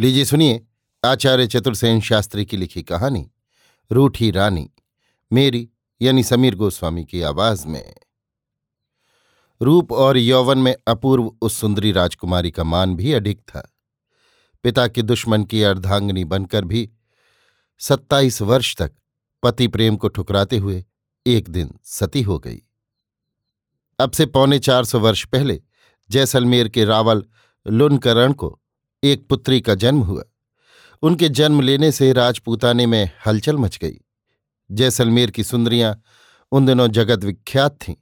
लीजिए सुनिए, आचार्य चतुर्सेन शास्त्री की लिखी कहानी, रूठी रानी, मेरी यानी समीर गोस्वामी की आवाज़ में। रूप और यौवन में अपूर्व उस सुंदरी राजकुमारी का मान भी अधिक था। पिता के दुश्मन की अर्धांगनी बनकर भी सत्ताईस वर्ष तक पति प्रेम को ठुकराते हुए एक दिन सती हो गई। अब से पौने चार सौ वर्ष पहले जैसलमेर के रावल लुनकरण को एक पुत्री का जन्म हुआ। उनके जन्म लेने से राजपूताने में हलचल मच गई। जैसलमेर की सुंदरियाँ उन दिनों जगत विख्यात थीं,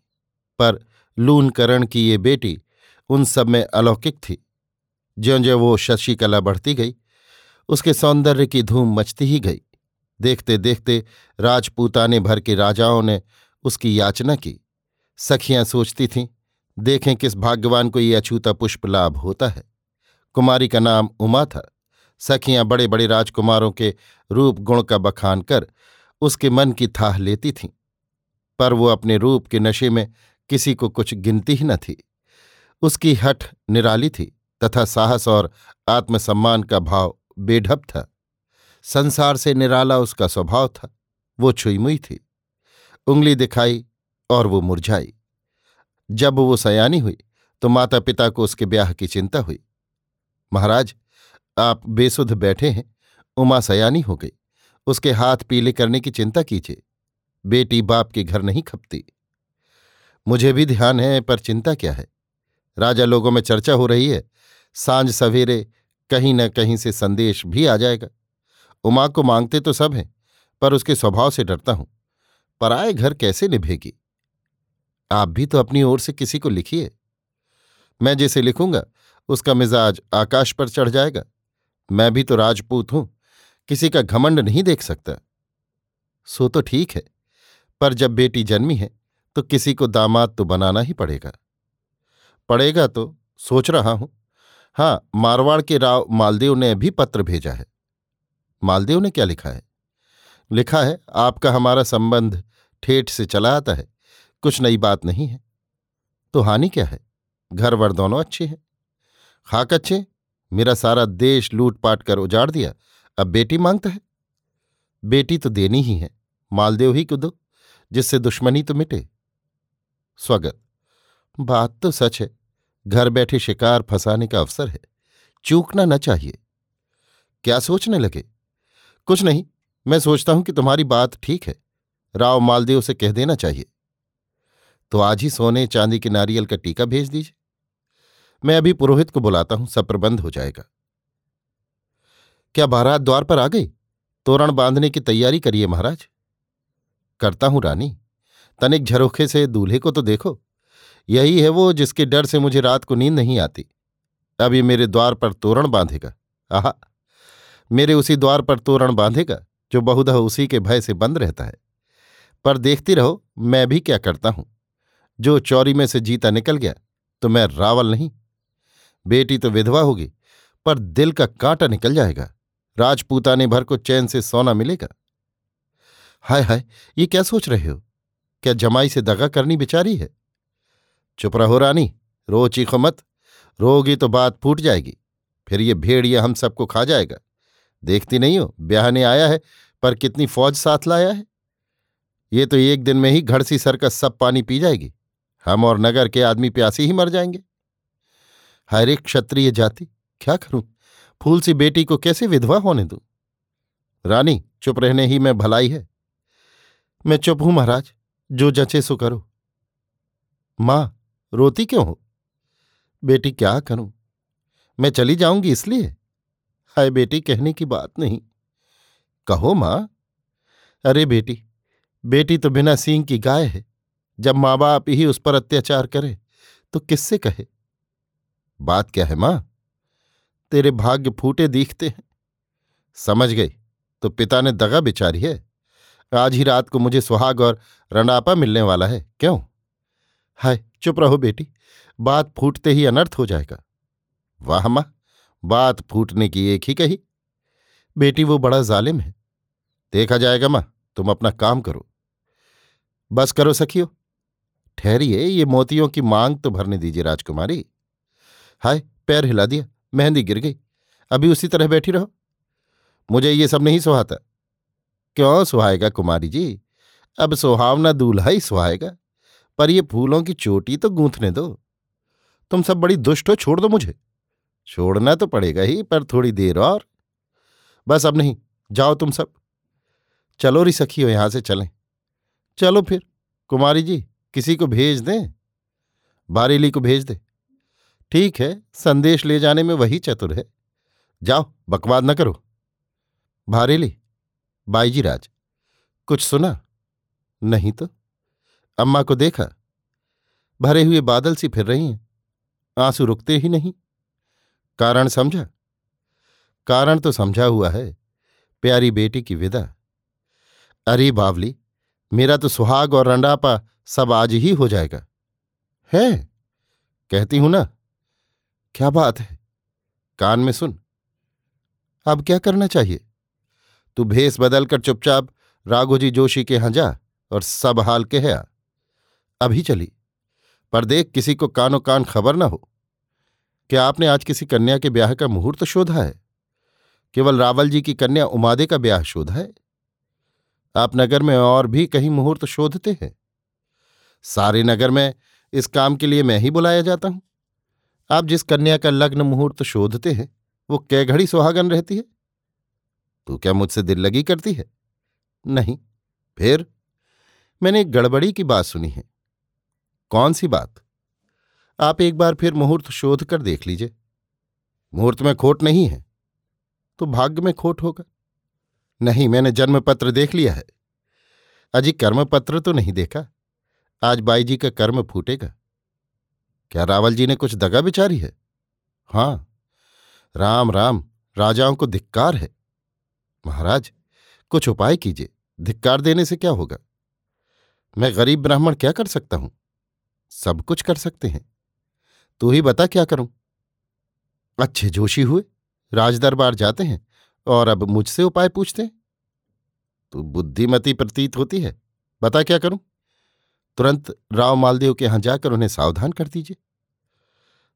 पर लूनकरण की ये बेटी उन सब में अलौकिक थी। ज्यो ज्यो वो शशिकला बढ़ती गई, उसके सौंदर्य की धूम मचती ही गई। देखते देखते राजपूताने भर के राजाओं ने उसकी याचना की। सखियाँ सोचती थीं, देखें किस भाग्यवान को ये अछूता पुष्प लाभ होता है। कुमारी का नाम उमा था। सखियाँ बड़े बड़े राजकुमारों के रूप गुण का बखान कर उसके मन की थाह लेती थीं, पर वो अपने रूप के नशे में किसी को कुछ गिनती ही न थी। उसकी हठ निराली थी तथा साहस और आत्मसम्मान का भाव बेढप था। संसार से निराला उसका स्वभाव था। वो छुईमुई थी। उंगली दिखाई और वो मुरझाई। जब वो सयानी हुई तो माता पिता को उसके ब्याह की चिंता हुई। महाराज, आप बेसुध बैठे हैं। उमा सयानी हो गई। उसके हाथ पीले करने की चिंता कीजिए। बेटी बाप के घर नहीं खपती। मुझे भी ध्यान है, पर चिंता क्या है? राजा लोगों में चर्चा हो रही है। साँझ सवेरे कहीं न कहीं से संदेश भी आ जाएगा। उमा को मांगते तो सब हैं, पर उसके स्वभाव से डरता हूँ। पर पराए घर कैसे निभेगी? आप भी तो अपनी ओर से किसी को लिखिए। मैं जिसे लिखूँगा उसका मिजाज आकाश पर चढ़ जाएगा। मैं भी तो राजपूत हूँ, किसी का घमंड नहीं देख सकता। सो तो ठीक है, पर जब बेटी जन्मी है तो किसी को दामाद तो बनाना ही पड़ेगा। पड़ेगा तो सोच रहा हूँ। हाँ मारवाड़ के राव मालदेव ने भी पत्र भेजा है। मालदेव ने क्या लिखा है? लिखा है, आपका हमारा संबंध ठेठ से चला आता है, कुछ नई बात नहीं है। तो हानि क्या है? घर वर दोनों अच्छे हैं। खाक अच्छे मेरा सारा देश लूटपाट कर उजाड़ दिया। अब बेटी माँगता है? बेटी तो देनी ही है मालदेव ही को दो जिससे दुश्मनी तो मिटे। स्वगत, बात तो सच है, घर बैठे शिकार फंसाने का अवसर है, चूकना न चाहिए। क्या सोचने लगे? कुछ नहीं, मैं सोचता हूँ कि तुम्हारी बात ठीक है, राव मालदेव से कह देना चाहिए। तो आज ही सोने चांदी के नारियल का टीका भेज दीजिए। मैं अभी पुरोहित को बुलाता हूँ, सब प्रबंध हो जाएगा। क्या बारात द्वार पर आ गई? तोरण बांधने की तैयारी करिए महाराज। करता हूँ रानी। तनिक झरोखे से दूल्हे को तो देखो। यही है वो जिसके डर से मुझे रात को नींद नहीं आती। अब ये मेरे द्वार पर तोरण बांधेगा। आहा! मेरे उसी द्वार पर तोरण बांधेगा, जो बहुधा उसी के भय से बंद रहता है। पर देखती रहो, मैं भी क्या करता हूँ। जो चौरी में से जीता निकल गया तो मैं रावल नहीं। बेटी तो विधवा होगी, पर दिल का कांटा निकल जाएगा। राजपूताने भर को चैन से सोना मिलेगा। हाय हाय, ये क्या सोच रहे हो? क्या जमाई से दगा करनी बेचारी है? चुप रहो रानी रो चीखो मत। रोगी तो बात फूट जाएगी, फिर ये भेड़िया हम सबको खा जाएगा। देखती नहीं हो, ब्याहने आया है, पर कितनी फौज साथ लाया है? ये तो एक दिन में ही घड़सी सर का सब पानी पी जाएगी। हम और नगर के आदमी प्यासी ही मर जाएँगे। हर क्षत्रिय जाति, क्या करूँ? फूल सी बेटी को कैसे विधवा होने दूँ? रानी, चुप रहने ही में भलाई है। मैं चुप हूँ महाराज, जो जचे सो करो। माँ, रोती क्यों हो? बेटी क्या करूँ? मैं चली जाऊँगी इसलिए? हाय बेटी, कहने की बात नहीं। कहो माँ। अरे बेटी बेटी तो बिना सींग की गाय है। जब माँ बाप ही उस पर अत्याचार करे तो किससे कहे? बात क्या है माँ? तेरे भाग्य फूटे दिखते हैं। समझ गई तो पिता ने दगा बिचारी है। आज ही रात को मुझे सुहाग और रंडापा मिलने वाला है, क्यों? हाय, चुप रहो बेटी, बात फूटते ही अनर्थ हो जाएगा। वाह माँ, बात फूटने की एक ही कही। बेटी, वो बड़ा जालिम है। देखा जाएगा माँ, तुम अपना काम करो। बस करो सखियो। ठहरिए, ये मोतियों की मांग तो भरने दीजिए राजकुमारी। हाय, पैर हिला दिया, मेहंदी गिर गई। अभी उसी तरह बैठी रहो। मुझे ये सब नहीं सुहाता। क्यों सुहाएगा कुमारी जी? अब सुहावना दूल्हा ही सुहाएगा। पर ये फूलों की चोटी तो गूंथने दो। तुम सब बड़ी दुष्ट हो, छोड़ दो मुझे। छोड़ना तो पड़ेगा ही, पर थोड़ी देर और। बस अब नहीं, जाओ तुम सब। चलो री सखी हो, यहाँ से चलें। चलो फिर, कुमारी जी, किसी को भेज दें? बारेली को भेज दे? ठीक है, संदेश ले जाने में वही चतुर है। जाओ, बकवाद न करो। भारेली बाईजी राज कुछ सुना? नहीं तो? अम्मा को देखा? भरे हुए बादल सी फिर रही हैं। आँसू रुकते ही नहीं। कारण समझा? कारण तो समझा हुआ है, प्यारी बेटी की विदा। अरे बावली, मेरा तो सुहाग और रंडापा सब आज ही हो जाएगा। है? कहती हूँ ना? क्या बात है? कान में सुन। अब क्या करना चाहिए? तू भेस बदलकर चुपचाप राघोजी जोशी के यहाँ जा और सब हाल कह आ। अभी चली। पर देख किसी को कानो कान खबर ना हो। क्या आपने आज किसी कन्या के ब्याह का मुहूर्त शोधा है? केवल रावल जी की कन्या उमादे का ब्याह शोधा है? आप नगर में और भी कहीं मुहूर्त शोधते हैं? सारे नगर में इस काम के लिए मैं ही बुलाया जाता हूँ। आप जिस कन्या का लग्न मुहूर्त शोधते हैं, वो कै घड़ी सुहागन रहती है? तू क्या मुझसे दिल लगी करती है? नहीं। फिर? मैंने एक गड़बड़ी की बात सुनी है। कौन सी बात? आप एक बार फिर मुहूर्त शोध कर देख लीजिए। मुहूर्त में खोट नहीं है। तो भाग्य में खोट होगा। नहीं, मैंने जन्मपत्र देख लिया है। अजी कर्मपत्र तो नहीं देखा। आज बाई जी का कर्म फूटेगा। क्या रावल जी ने कुछ दगा बिचारी है? हाँ। राम राम, राजाओं को धिक्कार है। महाराज, कुछ उपाय कीजिए। धिक्कार देने से क्या होगा? मैं गरीब ब्राह्मण क्या कर सकता हूँ? सब कुछ कर सकते हैं। तू ही बता क्या करूँ? अच्छे जोशी हुए, राजदरबार जाते हैं, और अब मुझसे उपाय पूछते हैं। तू बुद्धिमती प्रतीत होती है। बता क्या करूँ? तुरंत राव मालदेव के यहाँ जाकर उन्हें सावधान कर दीजिए।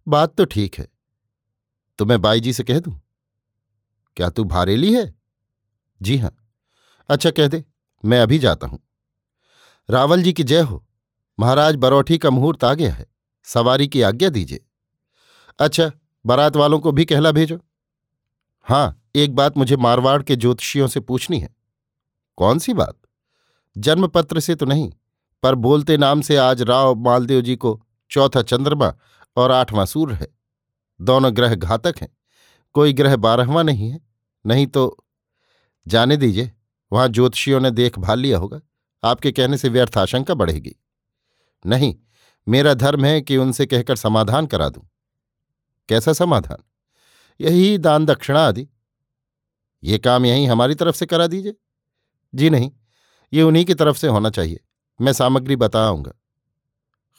बात तो ठीक है। तो मैं बाई जी से कह दूँ, क्या तू भारेली है? जी हाँ। अच्छा कह दे, मैं अभी जाता हूँ। रावल जी की जय हो। महाराज बरौठी का मुहूर्त आ गया है। सवारी की आज्ञा दीजिए। अच्छा बारात वालों को भी कहला भेजो। हाँ, एक बात मुझे मारवाड़ के ज्योतिषियों से पूछनी है। कौन सी बात? जन्मपत्र से तो नहीं। पर बोलते नाम से आज राव मालदेव जी को चौथा चंद्रमा और आठवां सूर्य है। दोनों ग्रह घातक हैं। कोई ग्रह बारहवां नहीं है, नहीं तो जाने दीजिए, वहाँ ज्योतिषियों ने देखभाल लिया होगा। आपके कहने से व्यर्थ आशंका बढ़ेगी। नहीं, मेरा धर्म है कि उनसे कहकर समाधान करा दूँ। कैसा समाधान? यही दान दक्षिणा आदि। ये काम यहीं हमारी तरफ़ से करा दीजिए। जी नहीं, ये उन्हीं की तरफ़ से होना चाहिए। मैं सामग्री बताऊँगा।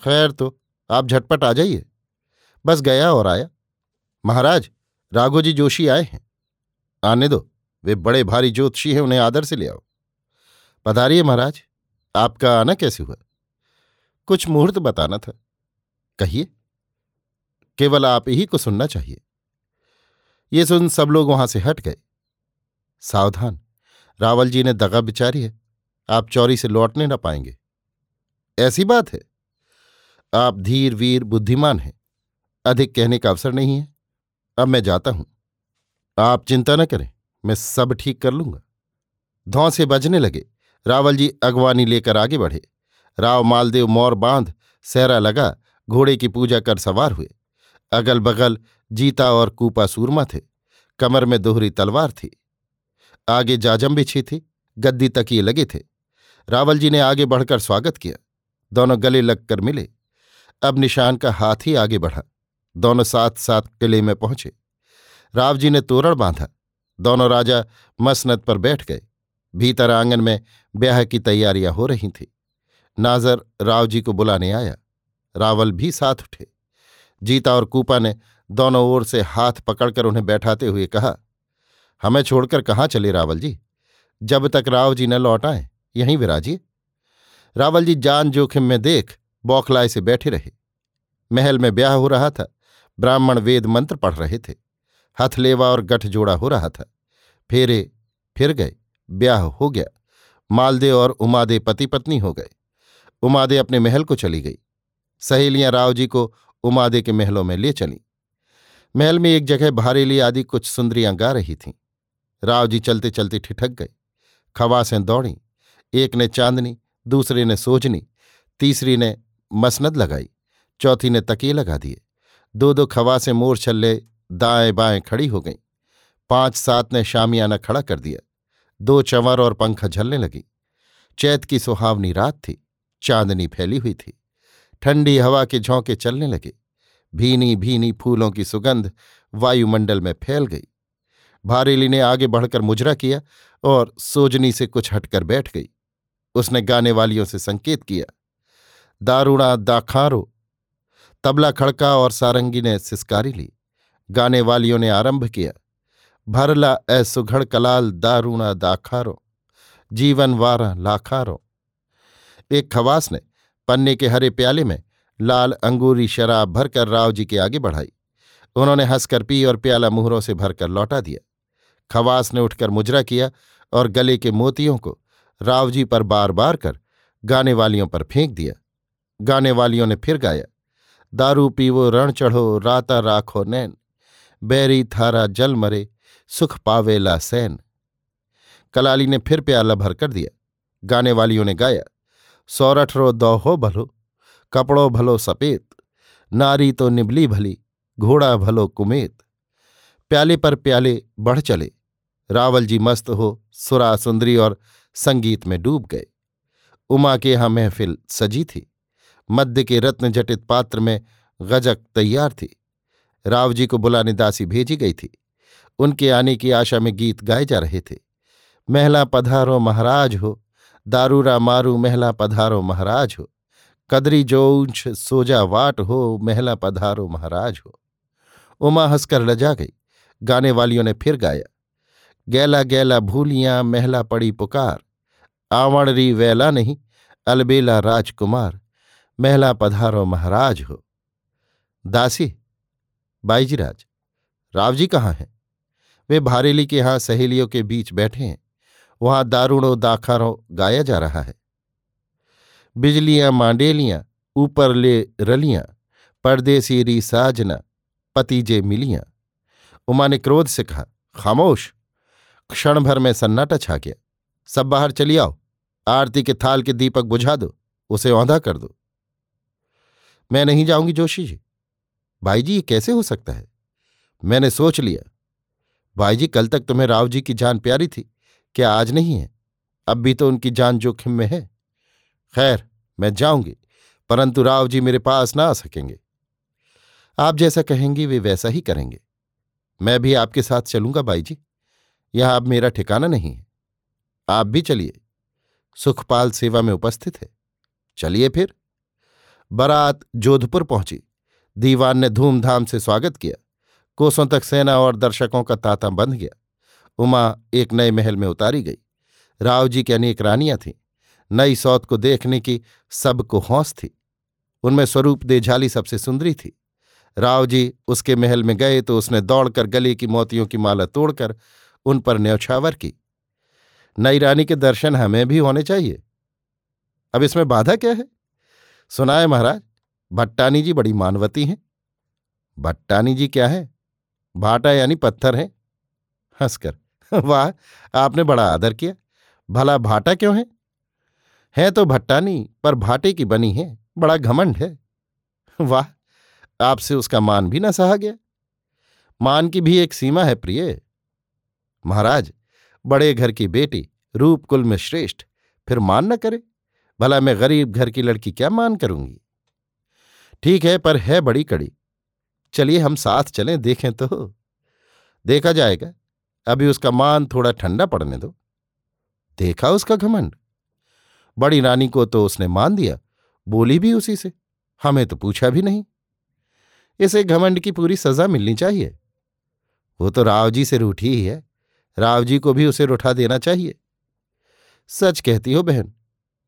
खैर तो आप झटपट आ जाइए। बस गया और आया। महाराज राघोजी जोशी आए हैं। आने दो, वे बड़े भारी ज्योतिषी हैं, उन्हें आदर से ले आओ। पधारिए महाराज, आपका आना कैसे हुआ? कुछ मुहूर्त बताना था। कहिए। केवल आप ही को सुनना चाहिए। ये सुन सब लोग वहाँ से हट गए। सावधान, रावल जी ने दगा बिचारी है। आप चौरी से लौटने न पाएँगे। ऐसी बात है। आप धीर, वीर, बुद्धिमान हैं। अधिक कहने का अवसर नहीं है। अब मैं जाता हूँ। आप चिंता न करें, मैं सब ठीक कर लूँगा। धौ से बजने लगे। रावल जी अगवानी लेकर आगे बढ़े। राव मालदेव मोर बाँध, सहरा लगा, घोड़े की पूजा कर सवार हुए। अगल बगल जीता और कूपा सूरमा थे। कमर में दोहरी तलवार थी। आगे जाजम बिछी थी। गद्दी तकिए लगे थे। रावल जी ने आगे बढ़कर स्वागत किया। दोनों गले लगकर मिले। अब निशान का हाथ ही आगे बढ़ा। दोनों साथ साथ किले में पहुँचे। राव जी ने तोरण बांधा। दोनों राजा मसनत पर बैठ गए। भीतर आँगन में ब्याह की तैयारियाँ हो रही थी। नाजर राव जी को बुलाने आया। रावल भी साथ उठे। जीता और कूपा ने दोनों ओर से हाथ पकड़कर उन्हें बैठाते हुए कहा, हमें छोड़कर कहाँ चले रावल जी? जब तक राव जी न लौट आए, यहीं विराजिए। रावल जी जान जोखिम में देख बौखलाए से बैठे रहे। महल में ब्याह हो रहा था, ब्राह्मण वेद मंत्र पढ़ रहे थे हथलेवा और गठजोड़ा हो रहा था। फेरे फिर गए, ब्याह हो गया, मालदे और उमादे पति पत्नी हो गए। उमादे अपने महल को चली गई। सहेलियाँ राव जी को उमादे के महलों में ले चली। महल में एक जगह भारेली आदि कुछ सुंदरियाँ गा रही थीं। राव जी चलते चलते ठिठक गए। खवासें दौड़ी। एक ने चांदनी दूसरे ने सोजनी तीसरी ने मसनद लगाई, चौथी ने तकिए लगा दिए। दो दो खवासें मोर छल्ले दाएँ बाएँ खड़ी हो गईं। पाँच सात ने शामियाना खड़ा कर दिया। दो चंवर और पंखा झलने लगी। चैत की सुहावनी रात थी, चांदनी फैली हुई थी। ठंडी हवा के झोंके चलने लगे। भीनी भीनी फूलों की सुगंध वायुमंडल में फैल गई। भारेली ने आगे बढ़कर मुजरा किया और सोजनी से कुछ हटकर बैठ गई। उसने गाने वालियों से संकेत किया, दारूणा दाखारो। तबला खड़का और सारंगी ने सिस्कारी ली। गाने वालियों ने आरंभ किया, भरला ए सुघड़ कलाल दारूणा दाखारो, जीवन वारा लाखारो। एक खवास ने पन्ने के हरे प्याले में लाल अंगूरी शराब भरकर राव जी के आगे बढ़ाई। उन्होंने हंसकर पी और प्याला मुहरों से भरकर लौटा दिया। खवास ने उठकर मुजरा किया और गले के मोतियों को राव जी पर बार बार कर गाने वालियों पर फेंक दिया। गाने वालियों ने फिर गाया, दारू पीवो, रण चढ़ो, राता राखो नैन, बैरी थारा जल मरे, सुख पावेला सैन। कलाली ने फिर प्याला भर कर दिया। गाने वालियों ने गाया, सौरठ रो दौहो भलो, कपड़ो भलो सपेत, नारी तो निबली भली, घोड़ा भलो कुमेत। प्याले पर प्याले बढ़ चले, रावल जी मस्त हो, सुरा सुंदरी और संगीत में डूब गए। उमा के यहाँ महफिल सजी थी। मध्य के रत्न जटित पात्र में गजक तैयार थी। राव जी को बुलाने दासी भेजी गई थी। उनके आने की आशा में गीत गाए जा रहे थे। महला पधारो महाराज हो, दारूरा मारू महला पधारो महाराज हो, कदरी जोंछ सोजा वाट हो, महला पधारो महाराज हो। उमा हंसकर लजा गई। गाने वालियों ने फिर गाया। गैला गैला भूलियाँ महला पड़ी पुकार आवणरी वैला नहीं अलबेला राजकुमार महला पधारो महाराज हो दासी बाईजीराज राव जी कहाँ हैं वे भारेली के यहाँ सहेलियों के बीच बैठे हैं वहाँ दारूणो दाखारों गाया जा रहा है बिजलियाँ मांडेलियाँ ऊपर ले रलियाँ परदेसी री साजना पतिजे मिलियाँ उमा ने क्रोध से कहा खामोश क्षण भर में सन्नाटा छा गया। सब बाहर चली आओ। आरती के थाल के दीपक बुझा दो, उसे औंधा कर दो। मैं नहीं जाऊँगी जोशी जी। भाई जी, ये कैसे हो सकता है? मैंने सोच लिया। भाई जी, कल तक तुम्हें राव जी की जान प्यारी थी, क्या आज नहीं है? अब भी तो उनकी जान जोखिम में है। खैर, मैं जाऊँगी, परंतु राव जी मेरे पास ना आ सकेंगे। आप जैसा कहेंगी, वे वैसा ही करेंगे। मैं भी आपके साथ चलूँगा बाई जी। यहाँ अब मेरा ठिकाना नहीं है। आप भी चलिए। सुखपाल सेवा में उपस्थित है। चलिए फिर। बारात जोधपुर पहुँची। दीवान ने धूमधाम से स्वागत किया। कोसों तक सेना और दर्शकों का तांता बंध गया। उमा एक नए महल में उतारी गई। राव जी की अनेक रानियाँ थीं। नई सौत को देखने की सबको हौस थी। उनमें स्वरूप देझाली सबसे सुंदरी थी। राव जी उसके महल में गए तो उसने दौड़कर गले की मोतियों की माला तोड़कर उन पर न्यौछावर की। नई रानी के दर्शन हमें भी होने चाहिए। अब इसमें बाधा क्या है? सुनाए महाराज, भट्टानी जी बड़ी मानवती हैं। भट्टानी जी क्या है? भाटा यानी पत्थर है। हंसकर, वाह, आपने बड़ा आदर किया। भला भाटा क्यों है? है तो भट्टानी, पर भाटे की बनी है, बड़ा घमंड है। वाह, आपसे उसका मान भी न सहा गया। मान की भी एक सीमा है प्रिय। महाराज, बड़े घर की बेटी, रूप कुल में श्रेष्ठ, फिर मान न करे। भला मैं गरीब घर की लड़की क्या मान करूँगी? ठीक है, पर है बड़ी कड़ी। चलिए हम साथ चलें, देखें तो। देखा जाएगा। अभी उसका मान थोड़ा ठंडा पड़ने दो। देखा उसका घमंड। बड़ी रानी को तो उसने मान दिया, बोली भी उसी से। हमें तो पूछा भी नहीं। इसे घमंड की पूरी सजा मिलनी चाहिए। वो तो राव जी से रूठी ही है। राव जी को भी उसे रुठा देना चाहिए। सच कहती हो बहन,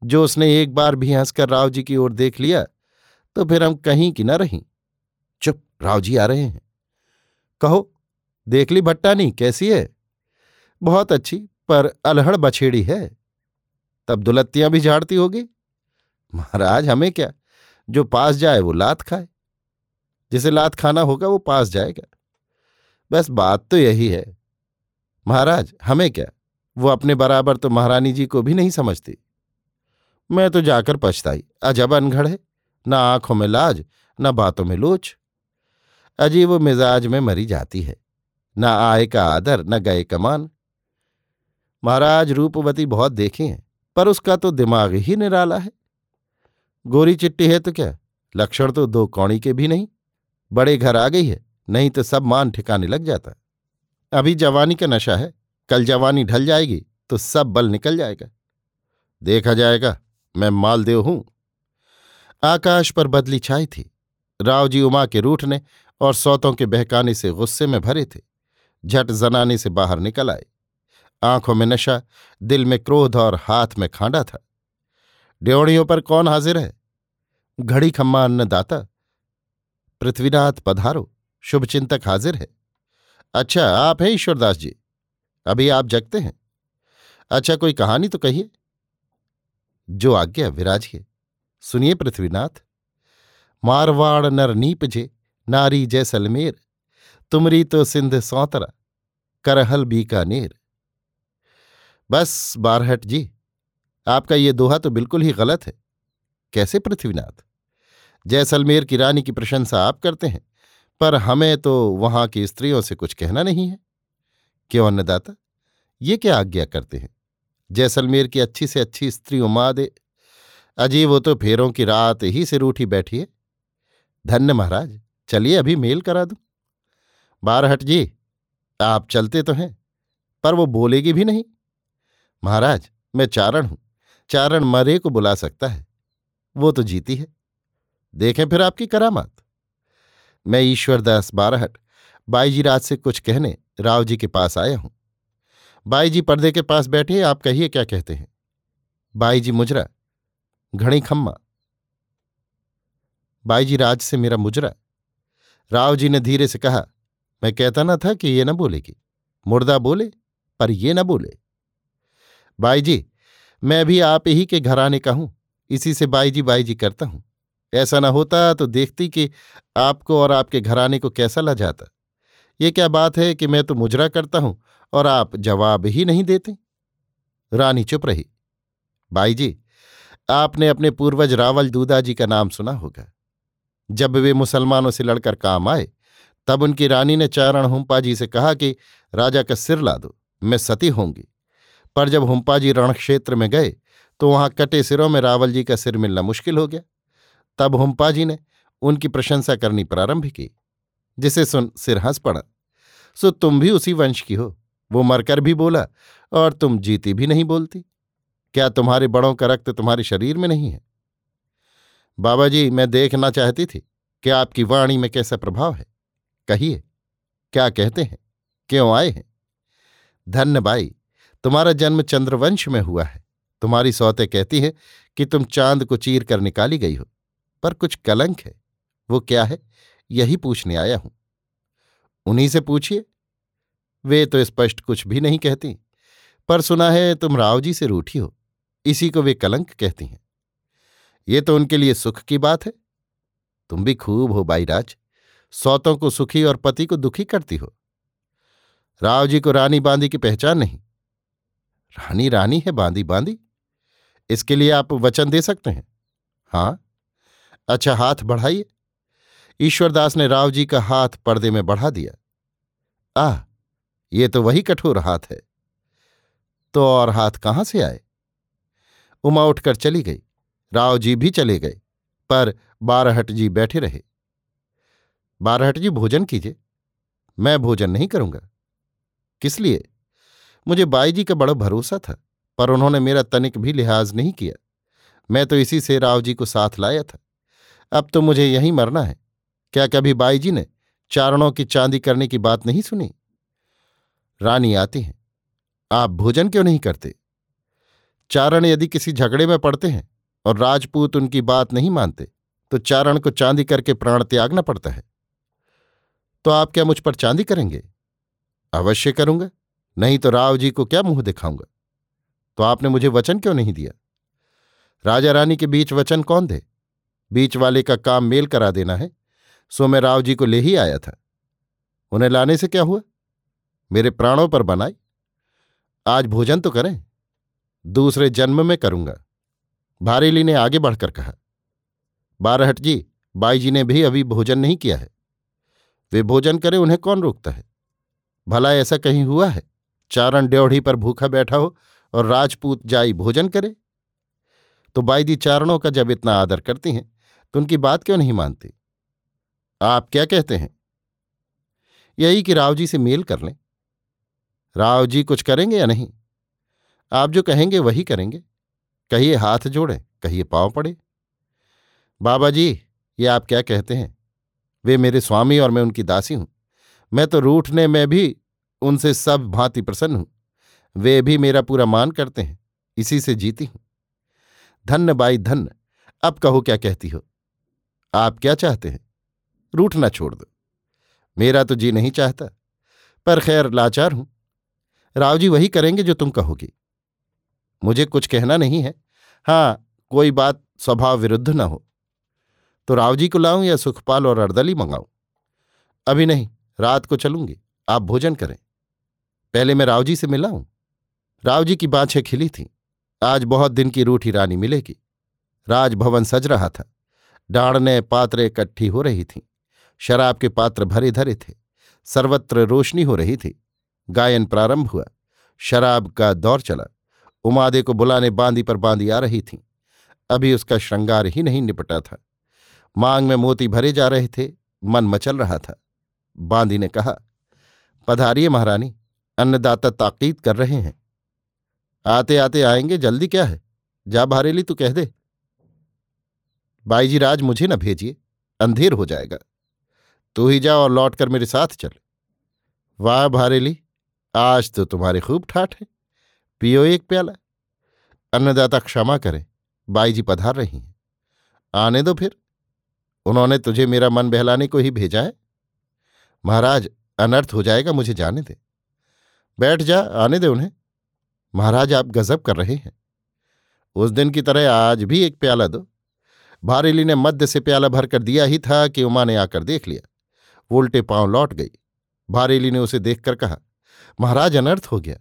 जो उसने एक बार भी हंसकर राव जी की ओर देख लिया तो फिर हम कहीं की न रहीं। चुप, राव जी आ रहे हैं। कहो, देख ली भट्टानी, कैसी है? बहुत अच्छी, पर अलहड़ बछेड़ी है। तब दुलत्तियाँ भी झाड़ती होगी। महाराज, हमें क्या? जो पास जाए वो लात खाए। जिसे लात खाना होगा वो पास जाएगा। बस बात तो यही है। महाराज, हमें क्या? वो अपने बराबर तो महारानी जी को भी नहीं समझती। मैं तो जाकर पछताई। अजब अनघड़ है। ना आँखों में लाज, न बातों में लोच। अजीब मिजाज में मरी जाती है। न आय का आदर, न गए कमान महाराज, रूपवती बहुत देखे हैं, पर उसका तो दिमाग ही निराला है। गोरी चिट्टी है तो क्या? लक्षण तो दो कौड़ी के भी नहीं। बड़े घर आ गई है, नहीं तो सब मान ठिकाने लग जाता। अभी जवानी का नशा है। कल जवानी ढल जाएगी तो सब बल निकल जाएगा। देखा जाएगा, मैं मालदेव हूँ। आकाश पर बदली छाई थी। रावजी उमा के रूठने और सौतों के बहकाने से गुस्से में भरे थे। झट जनाने से बाहर निकल आए। आँखों में नशा, दिल में क्रोध और हाथ में खांडा था। ड्योड़ियों पर कौन हाजिर है? घड़ी खम्मा अन्नदाता पृथ्वीनाथ पधारो, शुभचिंतक हाजिर है। अच्छा आप हैं ईश्वरदास जी। अभी आप जगते हैं। अच्छा कोई कहानी तो कहिए। जो आज्ञा विराजिए। सुनिए पृथ्वीनाथ। मारवाड़ नर नीपजे नारी जैसलमेर तुमरी तो सिंध सौतरा, करहल बीकानेर बस, बारहट जी, आपका ये दोहा तो बिल्कुल ही गलत है। कैसे पृथ्वीनाथ? जैसलमेर की रानी की प्रशंसा आप करते हैं। पर हमें तो वहाँ की स्त्रियों से कुछ कहना नहीं है। क्यों अन्नदाता? ये क्या आज्ञा करते हैं? जैसलमेर की अच्छी से अच्छी स्त्री उमा दे अजी वो तो फेरों की रात ही से रूठी बैठी है। धन्य महाराज, चलिए अभी मेल करा दूँ। बारहट जी, आप चलते तो हैं, पर वो बोलेगी भी नहीं। महाराज, मैं चारण हूँ, चारण मरे को बुला सकता है, वो तो जीती है। देखें फिर आपकी करामात। मैं ईश्वरदास बारहट, बाईजी राज से कुछ कहने राव जी के पास आया हूँ। बाई जी पर्दे के पास बैठे, आप कहिए क्या कहते हैं? बाई जी मुजरा, घड़ी खम्मा। बाई जी राज से मेरा मुजरा राव जी ने धीरे से कहा, मैं कहता ना था कि ये न बोलेगी। मुर्दा बोले, पर ये न बोले। बाई जी मैं भी आप ही के घराने का हूँ, इसी से बाई जी बाई जी करता हूँ। ऐसा न होता तो देखती कि आपको और आपके घराने को कैसा ला जाता ये क्या बात है कि मैं तो मुजरा करता हूँ और आप जवाब ही नहीं देते? रानी चुप रही। बाई जी, आपने अपने पूर्वज रावल दूदा जी का नाम सुना होगा। जब वे मुसलमानों से लड़कर काम आए, तब उनकी रानी ने चारण हुम्पा जी से कहा कि, राजा का सिर ला दो, मैं सती होंगी। पर जब हुम्पा जी रणक्षेत्र में गए तो वहाँ कटे सिरों में रावल जी का सिर मिलना मुश्किल हो गया। तब हुम्पा जी ने उनकी प्रशंसा करनी प्रारंभ की, जिसे सुन सिर हंस पड़ा। सो तुम भी उसी वंश की हो, वो मरकर भी बोला और तुम जीती भी नहीं बोलती। क्या तुम्हारे बड़ों का रक्त तुम्हारे शरीर में नहीं है? बाबा जी, मैं देखना चाहती थी कि आपकी वाणी में कैसा प्रभाव है। कहिए, क्या कहते हैं? क्यों आए हैं? धन्य बाई, तुम्हारा जन्म चंद्रवंश में हुआ है। तुम्हारी सौते कहती है कि तुम चाँद को चीर कर निकाली गई हो। पर कुछ कलंक है। वो क्या है? यही पूछने आया हूँ। उन्हीं से पूछिए। वे तो स्पष्ट कुछ भी नहीं कहती। पर सुना है तुम राव जी से रूठी हो। इसी को वे कलंक कहती हैं। ये तो उनके लिए सुख की बात है। तुम भी खूब हो बाईराज। सौतों को सुखी और पति को दुखी करती हो। राव जी को रानी बांदी की पहचान नहीं। रानी रानी है बांदी बांदी। इसके लिए आप वचन दे सकते हैं। हाँ अच्छा हाथ बढ़ाइए। ईश्वरदास ने राव जी का हाथ पर्दे में बढ़ा दिया। आह, ये तो वही कठोर हाथ है। तो और हाथ कहाँ से आए? उमा उठकर चली गई। राव जी भी चले गए, पर बारहट जी बैठे रहे। बारहट जी भोजन कीजिए। मैं भोजन नहीं करूँगा। किस लिए? मुझे बाई जी का बड़ा भरोसा था, पर उन्होंने मेरा तनिक भी लिहाज नहीं किया। मैं तो इसी से राव जी को साथ लाया था। अब तो मुझे यहीं मरना है। क्या कभी बाई जी ने चारणों की चांदी करने की बात नहीं सुनी? रानी आती हैं। आप भोजन क्यों नहीं करते? चारण यदि किसी झगड़े में पड़ते हैं और राजपूत उनकी बात नहीं मानते तो चारण को चांदी करके प्राण त्यागना पड़ता है। तो आप क्या मुझ पर चांदी करेंगे? अवश्य करूँगा, नहीं तो राव जी को क्या मुँह दिखाऊँगा? तो आपने मुझे वचन क्यों नहीं दिया? राजा रानी के बीच वचन कौन दे? बीच वाले का काम मेल करा देना है, सो मैं राव जी को ले ही आया था। उन्हें लाने से क्या हुआ? मेरे प्राणों पर बनाई। आज भोजन तो करें, दूसरे जन्म में करूँगा। भारेली ने आगे बढ़कर कहा, बारहट जी, बाई जी ने भी अभी भोजन नहीं किया है। वे भोजन करें, उन्हें कौन रोकता है? भला ऐसा कहीं हुआ है? चारण ड्योढ़ी पर भूखा बैठा हो और राजपूत जाई भोजन करे? तो बाईदी चारणों का जब इतना आदर करती हैं उनकी बात क्यों नहीं मानती? आप क्या कहते हैं? यही कि राव जी से मेल कर लें। राव जी कुछ करेंगे या नहीं? आप जो कहेंगे वही करेंगे। कहिए हाथ जोड़े, कहिए पाँव पड़े। बाबा जी, ये आप क्या कहते हैं? वे मेरे स्वामी और मैं उनकी दासी हूँ। मैं तो रूठने में भी उनसे सब भांति प्रसन्न हूँ। वे भी मेरा पूरा मान करते हैं। इसी से जीती हूँ। धन्य बाई धन्य। अब कहो क्या कहती हो? आप क्या चाहते हैं? रूठना छोड़ दो। मेरा तो जी नहीं चाहता, पर खैर लाचार हूँ। राव जी वही करेंगे जो तुम कहोगी। मुझे कुछ कहना नहीं है। हाँ कोई बात स्वभाव विरुद्ध न हो। तो राव जी को लाऊं या सुखपाल और अर्दली मंगाऊं? अभी नहीं, रात को चलूँगी। आप भोजन करें। पहले मैं राव जी से मिला हूँ राव जी की बाछें खिली थीं। आज बहुत दिन की रूठी रानी मिलेगी। राजभवन सज रहा था। डाड़ने पात्रे इकट्ठी हो रही थीं। शराब के पात्र भरे धरे थे। सर्वत्र रोशनी हो रही थी। गायन प्रारंभ हुआ। शराब का दौर चला। उमादे को बुलाने बांदी पर बांदी आ रही थी। अभी उसका श्रृंगार ही नहीं निपटा था। मांग में मोती भरे जा रहे थे। मन मचल रहा था। बांदी ने कहा पधारिये महारानी। अन्नदाता ताकीद कर रहे हैं। आते आते आएँगे, जल्दी क्या है? जा भारेली तू कह दे। बाई जी राज मुझे न भेजिए, अंधेर हो जाएगा। तू ही जा और लौट कर मेरे साथ चल। वाह भारेली, आज तो तुम्हारे खूब ठाठ है। पियो एक प्याला। अन्नदाता क्षमा करें, बाईजी पधार रही हैं। आने दो फिर। उन्होंने तुझे मेरा मन बहलाने को ही भेजा है। महाराज, अनर्थ हो जाएगा मुझे जाने दे। बैठ जा, आने दे उन्हें। महाराज, आप गजब कर रहे हैं। उस दिन की तरह आज भी एक प्याला दो। भारेली ने मध्य से प्याला भरकर दिया ही था कि उमा ने आकर देख लिया। वो उल्टे पाँव लौट गई। भारेली ने उसे देखकर कहा, महाराज, अनर्थ हो गया।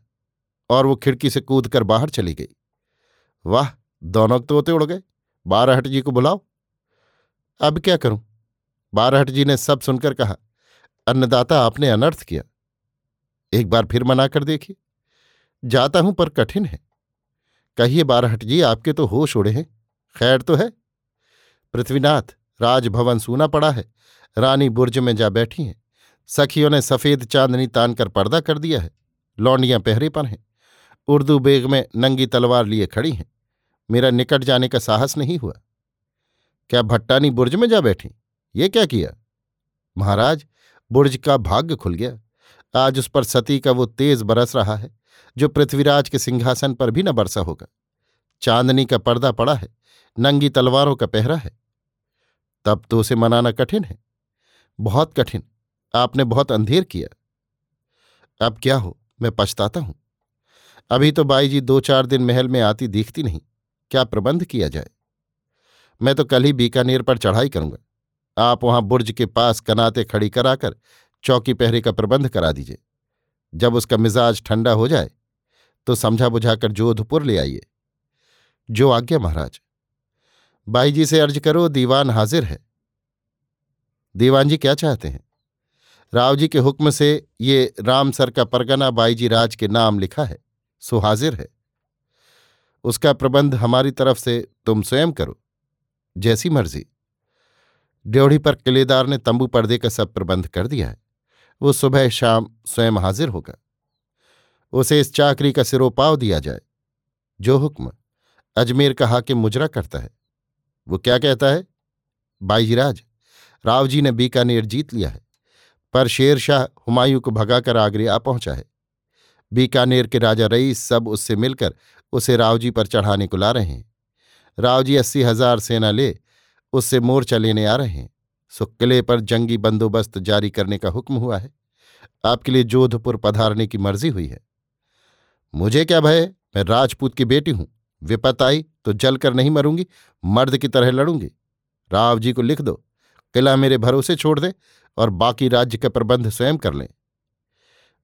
और वो खिड़की से कूद कर बाहर चली गई। वाह, दोनों तोते उड़ गए। बारहट जी को बुलाओ। अब क्या करूँ? बारहट जी ने सब सुनकर कहा, अन्नदाता, आपने अनर्थ किया। एक बार फिर मना कर देखिए। जाता हूँ पर कठिन है। कहिए बारहट जी, आपके तो होश उड़े हैं। खैर तो है। पृथ्वीनाथ, राजभवन सूना पड़ा है। रानी बुर्ज में जा बैठी हैं। सखियों ने सफ़ेद चांदनी तान कर पर्दा कर दिया है। लौंडियाँ पहरे पर हैं। उर्दू बेग में नंगी तलवार लिए खड़ी हैं। मेरा निकट जाने का साहस नहीं हुआ। क्या भट्टानी बुर्ज में जा बैठी? ये क्या किया? महाराज, बुर्ज का भाग्य खुल गया। आज उस पर सती का वो तेज बरस रहा है, जो पृथ्वीराज के सिंहासन पर भी न बरसा होगा। चांदनी का पर्दा पड़ा है, नंगी तलवारों का पहरा है। तब तो उसे मनाना कठिन है। बहुत कठिन। आपने बहुत अंधेर किया। अब क्या हो? मैं पछताता हूँ। अभी तो बाई जी दो चार दिन महल में आती दिखती नहीं। क्या प्रबंध किया जाए? मैं तो कल ही बीकानेर पर चढ़ाई करूँगा। आप वहाँ बुर्ज के पास कनाते खड़ी कराकर चौकी पहरे का प्रबंध करा दीजिए। जब उसका मिजाज ठंडा हो जाए तो समझा बुझाकर जोधपुर ले आइए। जो आज्ञा, महाराज। बाई जी से अर्ज़ करो, दीवान हाजिर है। दीवान जी क्या चाहते हैं? राव जी के हुक्म से ये रामसर का परगना बाई जी राज के नाम लिखा है, सो हाजिर है। उसका प्रबंध हमारी तरफ़ से तुम स्वयं करो, जैसी मर्ज़ी। ड्योढ़ी पर किलेदार ने तंबू पर्दे का सब प्रबंध कर दिया है। वो सुबह शाम स्वयं हाजिर होगा। उसे इस चाकरी का सिरोपाव दिया जाए। जो हुक्म, अजमेर का हाकिम मुजरा करता है। वो क्या कहता है? बाईजीराज राव जी ने बीकानेर जीत लिया है, पर शेर शाह हुमायूं को भगाकर आगरे आ पहुँचा है। बीकानेर के राजा रईस सब उससे मिलकर उसे रावजी पर चढ़ाने को ला रहे हैं। रावजी अस्सी हज़ार सेना ले, उससे मोर्चा लेने आ रहे हैं। सो किले पर जंगी बंदोबस्त जारी करने का हुक्म हुआ है। आपके लिए जोधपुर पधारने की मर्ज़ी हुई है। मुझे क्या भय मैं राजपूत की बेटी हूँ। विपत आई तो जलकर नहीं मरूँगी, मर्द की तरह लड़ूँगी। राव जी को लिख दो, किला मेरे भरोसे छोड़ दे और बाकी राज्य का प्रबंध स्वयं कर लें।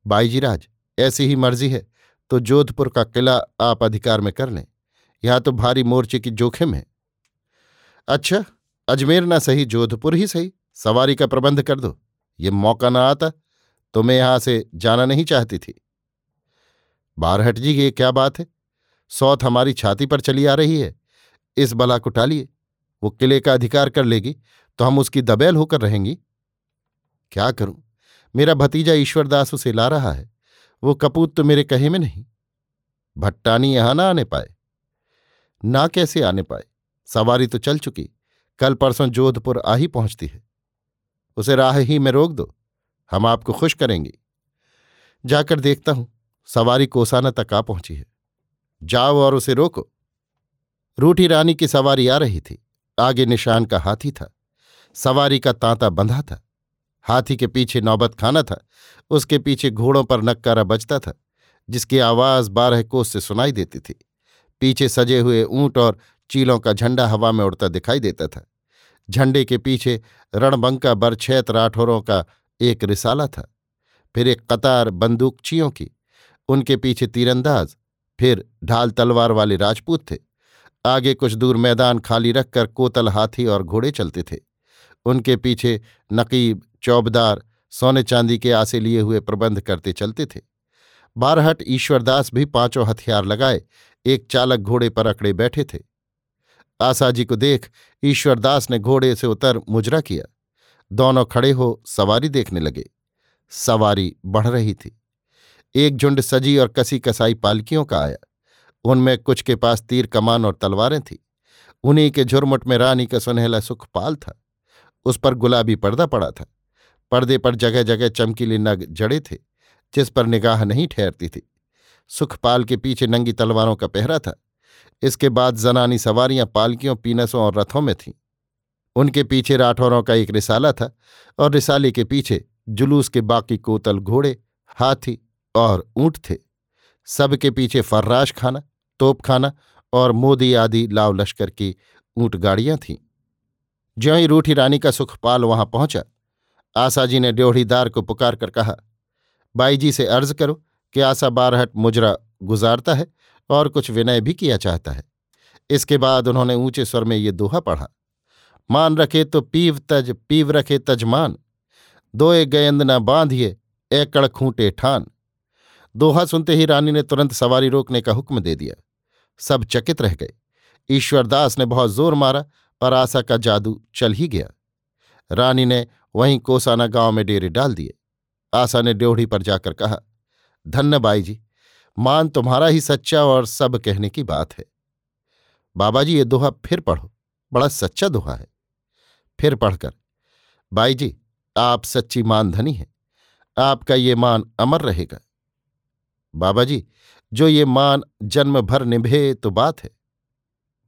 बाईजीराज ऐसी ही मर्ज़ी है तो जोधपुर का किला आप अधिकार में कर लें। यहाँ तो भारी मोर्चे की जोखिम है। अच्छा अजमेर ना सही, जोधपुर ही सही, सवारी का प्रबंध कर दो। ये मौका ना आता तो मैं यहाँ से जाना नहीं चाहती थी। बारहट जी, ये क्या बात है? सौत हमारी छाती पर चली आ रही है। इस बला को टालिए, वो किले का अधिकार कर लेगी तो हम उसकी दबेल होकर रहेंगी। क्या करूँ? मेरा भतीजा ईश्वरदास उसे ला रहा है, वो कपूत तो मेरे कहे में नहीं। भट्टानी यहाँ ना आने पाए। ना कैसे आने पाए? सवारी तो चल चुकी, कल परसों जोधपुर आ ही पहुँचती है। उसे राह ही में रोक दो, हम आपको खुश करेंगे। जाकर देखता हूँ, सवारी कोसाना तक आ पहुँची है। जाओ और उसे रोको। रूठी रानी की सवारी आ रही थी। आगे निशान का हाथी था। सवारी का तांता बंधा था। हाथी के पीछे नौबत खाना था। उसके पीछे घोड़ों पर नक्कारा बजता था, जिसकी आवाज़ बारह कोस से सुनाई देती थी। पीछे सजे हुए ऊँट और चीलों का झंडा हवा में उड़ता दिखाई देता था। झंडे के पीछे रणबंका बरछैत राठौरों का एक रिसाला था। फिर एक कतार बंदूकचियों की। उनके पीछे तीरंदाज फिर ढाल तलवार वाले राजपूत थे। आगे कुछ दूर मैदान खाली रखकर कोतल हाथी और घोड़े चलते थे। उनके पीछे नकीब, चौबदार, सोने चांदी के आसे लिए हुए प्रबंध करते चलते थे। बारहट ईश्वरदास भी पाँचों हथियार लगाए, एक चालक घोड़े पर अकड़े बैठे थे। आसाजी को देख ईश्वरदास ने घोड़े से उतर मुजरा किया। दोनों खड़े हो सवारी देखने लगे। सवारी बढ़ रही थी। एक झुंड सजी और कसी कसाई पालकियों का आया। उनमें कुछ के पास तीर कमान और तलवारें थीं। उन्हीं के झुरमुट में रानी का सुनहला सुखपाल था। उस पर गुलाबी पर्दा पड़ा था। पर्दे पर जगह जगह चमकीले नग जड़े थे, जिस पर निगाह नहीं ठहरती थी। सुखपाल के पीछे नंगी तलवारों का पहरा था। इसके बाद जनानी सवारियाँ पालकियों, पीनसों और रथों में थीं। उनके पीछे राठौरों का एक रिसाला था और रिसाले के पीछे जुलूस के बाकी कोतल घोड़े, हाथी और ऊँट थे। सबके पीछे फर्राश खाना तोपखाना और मोदी आदि लाव लश्कर की ऊँट गाड़ियाँ थीं। ज्यों ही रूठी रानी का सुखपाल वहाँ पहुँचा आसाजी ने ड्योढ़ीदार को पुकार कर कहा, बाई जी से अर्ज़ करो कि आशा बारहट मुजरा गुजारता है और कुछ विनय भी किया चाहता है। इसके बाद उन्होंने ऊँचे स्वर में ये दोहा पढ़ा, मान रखे तो पीव तज, पीव रखे तजमान, दोए गयंद न बांधिए, एकड़ खूंटे ठान। दोहा सुनते ही रानी ने तुरंत सवारी रोकने का हुक्म दे दिया। सब चकित रह गए। ईश्वरदास ने बहुत ज़ोर मारा, पर आशा का जादू चल ही गया। रानी ने वहीं कोसाना गाँव में डेरे डाल दिए। आशा ने ड्योढ़ी पर जाकर कहा, धन्य बाई जी मान तुम्हारा ही सच्चा और सब कहने की बात है। बाबा जी ये दोहा फिर पढ़ो। बड़ा सच्चा दोहा है। फिर पढ़कर बाई जी आप सच्ची मान धनी हैं। आपका ये मान अमर रहेगा। बाबा जी, जो ये मान जन्म भर निभे तो बात है।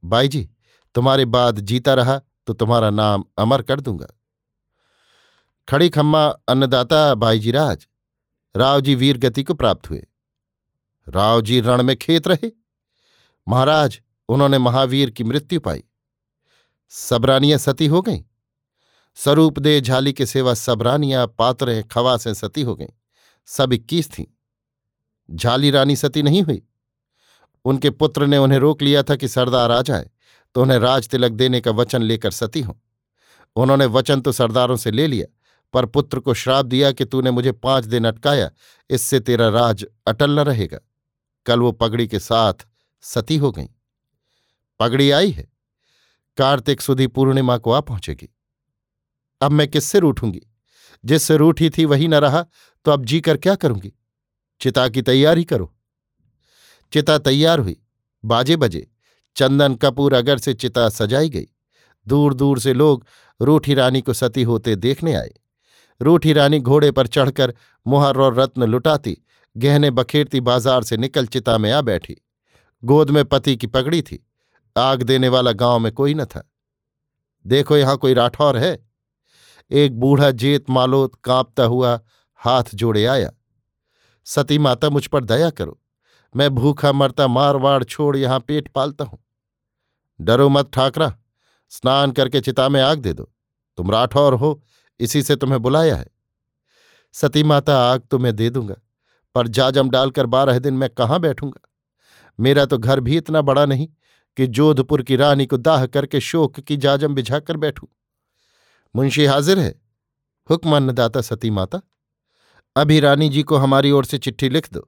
बाई जी, तुम्हारे बाद जीता रहा तो तुम्हारा नाम अमर कर दूँगा। खड़ी खम्मा अन्नदाता बाईजीराज रावजी वीर गति को प्राप्त हुए। रावजी रण में खेत रहे। महाराज, उन्होंने महावीर की मृत्यु पाई। सबरानियाँ सती हो गईं। स्वरूप दे झाली के सेवा सबरानियाँ पात्रें, खवासें सती हो गईं। सब इक्कीस थीं। झाली रानी सती नहीं हुई। उनके पुत्र ने उन्हें रोक लिया था कि सरदार आ जाए तो उन्हें राज तिलक देने का वचन लेकर सती हों। उन्होंने वचन तो सरदारों से ले लिया, पर पुत्र को श्राप दिया कि तूने मुझे पाँच दिन अटकाया, इससे तेरा राज अटल न रहेगा। कल वो पगड़ी के साथ सती हो गई। पगड़ी आई है। कार्तिक सुधी पूर्णिमा को आ पहुंचेगी। अब मैं किससे रूठूँगी? जिससे रूठी थी वही न रहा तो अब जीकर क्या करूँगी? चिता की तैयारी करो। चिता तैयार हुई। बाजे बजे। चंदन कपूर अगर से चिता सजाई गई। दूर दूर से लोग रूठी रानी को सती होते देखने आए। रूठी रानी घोड़े पर चढ़कर मुहर और रत्न लुटाती, गहने बखेरती बाज़ार से निकल चिता में आ बैठी। गोद में पति की पगड़ी थी। आग देने वाला गाँव में कोई न था। देखो यहाँ कोई राठौर है? एक बूढ़ा जेत मालोत कांपता हुआ हाथ जोड़े आया। सती माता मुझ पर दया करो। मैं भूखा मरता मारवाड़ छोड़ यहाँ पेट पालता हूँ। डरो मत ठाकरा, स्नान करके चिता में आग दे दो। तुम राठौर हो, इसी से तुम्हें बुलाया है। सती माता, आग तो मैं दे दूँगा, पर जाजम डालकर बारह दिन मैं कहाँ बैठूँगा? मेरा तो घर भी इतना बड़ा नहीं कि जोधपुर की रानी को दाह करके शोक की जाजम बिझाकर बैठूं। मुंशी हाजिर है हुक्म अन्नदाता सती माता। अभी रानी जी को हमारी ओर से चिट्ठी लिख दो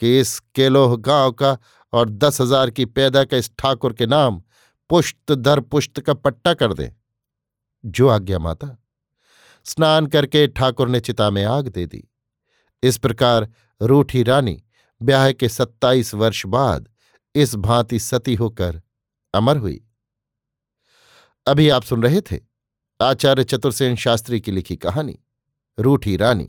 कि इस केलोह गाँव का और दस हज़ार की पैदा का इस ठाकुर के नाम पुष्ट दर पुष्ट का पट्टा कर दें। जो आज्ञा माता। स्नान करके ठाकुर ने चिता में आग दे दी। इस प्रकार रूठी रानी ब्याह के सत्ताईस वर्ष बाद इस भांति सती होकर अमर हुई। अभी आप सुन रहे थे आचार्य चतुर्सेन शास्त्री की लिखी कहानी, रूठी रानी।